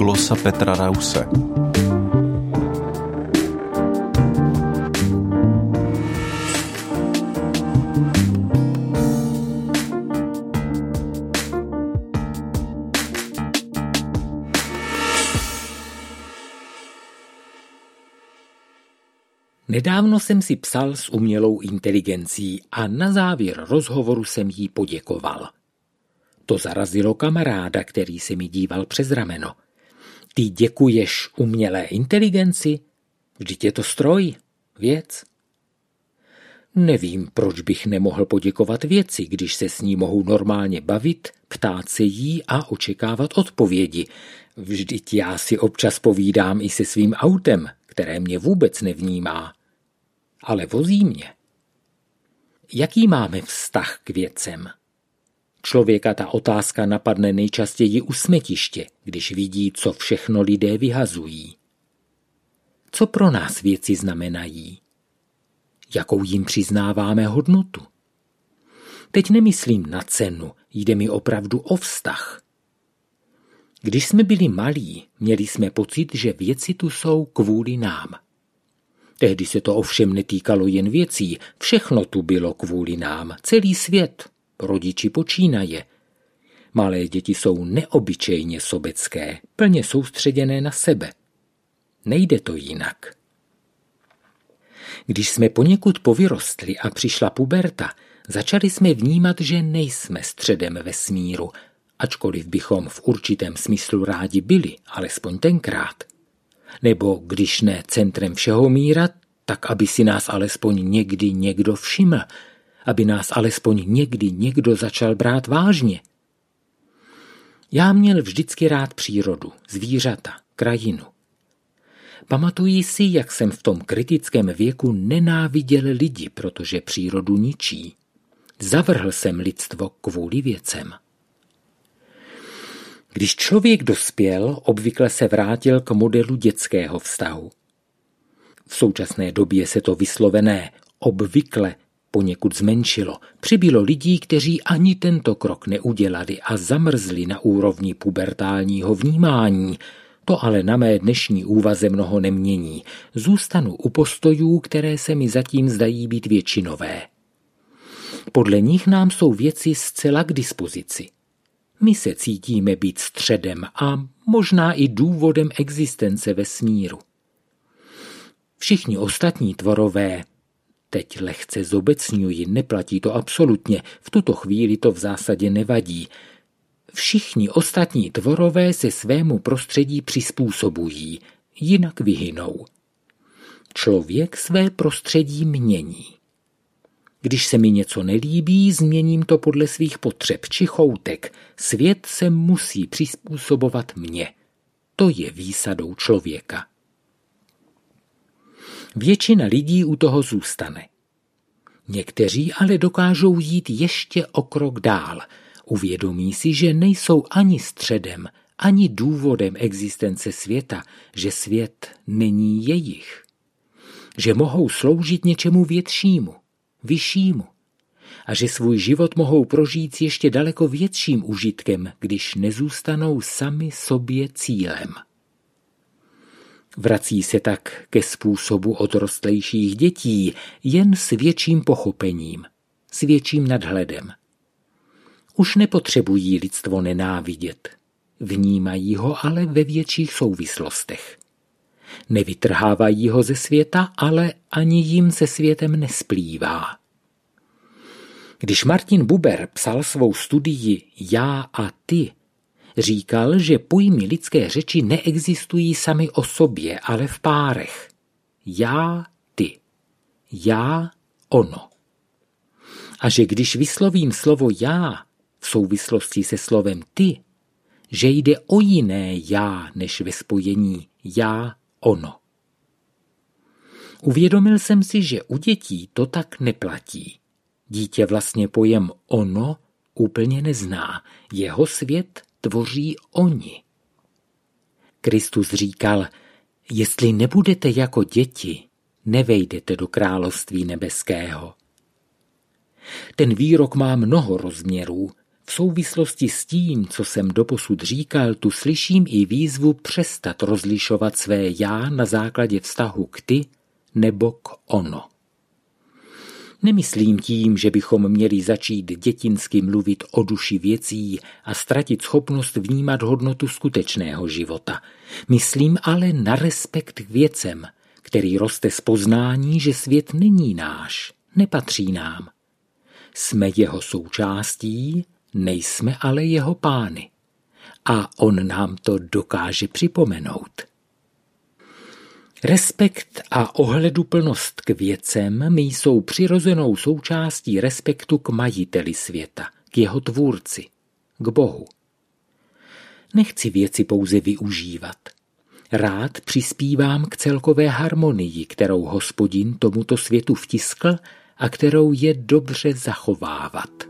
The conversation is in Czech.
glosa Petra Rause. Nedávno jsem si psal s umělou inteligencí a na závěr rozhovoru jsem jí poděkoval. To zarazilo kamaráda, který se mi díval přes rameno. Ty děkuješ umělé inteligenci? Vždyť je to stroj, věc. Nevím, proč bych nemohl poděkovat věci, když se s ní mohu normálně bavit, ptát se jí a očekávat odpovědi. Vždyť já si občas povídám i se svým autem, které mě vůbec nevnímá ale vozí mě. Jaký máme vztah k věcem? Člověka ta otázka napadne nejčastěji u smetiště, když vidí, co všechno lidé vyhazují. Co pro nás věci znamenají? Jakou jim přiznáváme hodnotu? Teď nemyslím na cenu, jde mi opravdu o vztah. Když jsme byli malí, měli jsme pocit, že věci tu jsou kvůli nám – Tehdy se to ovšem netýkalo jen věcí, všechno tu bylo kvůli nám, celý svět, rodiči počínaje. Malé děti jsou neobyčejně sobecké, plně soustředěné na sebe. Nejde to jinak. Když jsme poněkud povyrostli a přišla puberta, začali jsme vnímat, že nejsme středem vesmíru, ačkoliv bychom v určitém smyslu rádi byli, alespoň tenkrát nebo když ne centrem všeho míra, tak aby si nás alespoň někdy někdo všiml, aby nás alespoň někdy někdo začal brát vážně. Já měl vždycky rád přírodu, zvířata, krajinu. Pamatuji si, jak jsem v tom kritickém věku nenáviděl lidi, protože přírodu ničí. Zavrhl jsem lidstvo kvůli věcem. Když člověk dospěl, obvykle se vrátil k modelu dětského vztahu. V současné době se to vyslovené obvykle poněkud zmenšilo. Přibylo lidí, kteří ani tento krok neudělali a zamrzli na úrovni pubertálního vnímání. To ale na mé dnešní úvaze mnoho nemění. Zůstanu u postojů, které se mi zatím zdají být většinové. Podle nich nám jsou věci zcela k dispozici. My se cítíme být středem a možná i důvodem existence vesmíru. Všichni ostatní tvorové, teď lehce zobecňuji, neplatí to absolutně, v tuto chvíli to v zásadě nevadí. Všichni ostatní tvorové se svému prostředí přizpůsobují, jinak vyhynou. Člověk své prostředí mění. Když se mi něco nelíbí, změním to podle svých potřeb či choutek. Svět se musí přizpůsobovat mně. To je výsadou člověka. Většina lidí u toho zůstane. Někteří ale dokážou jít ještě o krok dál. Uvědomí si, že nejsou ani středem, ani důvodem existence světa, že svět není jejich. Že mohou sloužit něčemu většímu vyššímu a že svůj život mohou prožít s ještě daleko větším užitkem, když nezůstanou sami sobě cílem. Vrací se tak ke způsobu odrostlejších dětí, jen s větším pochopením, s větším nadhledem. Už nepotřebují lidstvo nenávidět, vnímají ho ale ve větších souvislostech. Nevytrhávají ho ze světa, ale ani jim se světem nesplývá. Když Martin Buber psal svou studii Já a ty, říkal, že pojmy lidské řeči neexistují sami o sobě, ale v párech. Já, ty. Já, ono. A že když vyslovím slovo já v souvislosti se slovem ty, že jde o jiné já než ve spojení já ono. Uvědomil jsem si, že u dětí to tak neplatí. Dítě vlastně pojem ono úplně nezná. Jeho svět tvoří oni. Kristus říkal, jestli nebudete jako děti, nevejdete do království nebeského. Ten výrok má mnoho rozměrů, V souvislosti s tím, co jsem doposud říkal, tu slyším i výzvu přestat rozlišovat své já na základě vztahu k ty nebo k ono. Nemyslím tím, že bychom měli začít dětinsky mluvit o duši věcí a ztratit schopnost vnímat hodnotu skutečného života. Myslím ale na respekt k věcem, který roste z poznání, že svět není náš, nepatří nám. Jsme jeho součástí, nejsme ale jeho pány. A on nám to dokáže připomenout. Respekt a ohleduplnost k věcem mi jsou přirozenou součástí respektu k majiteli světa, k jeho tvůrci, k Bohu. Nechci věci pouze využívat. Rád přispívám k celkové harmonii, kterou hospodin tomuto světu vtiskl a kterou je dobře zachovávat.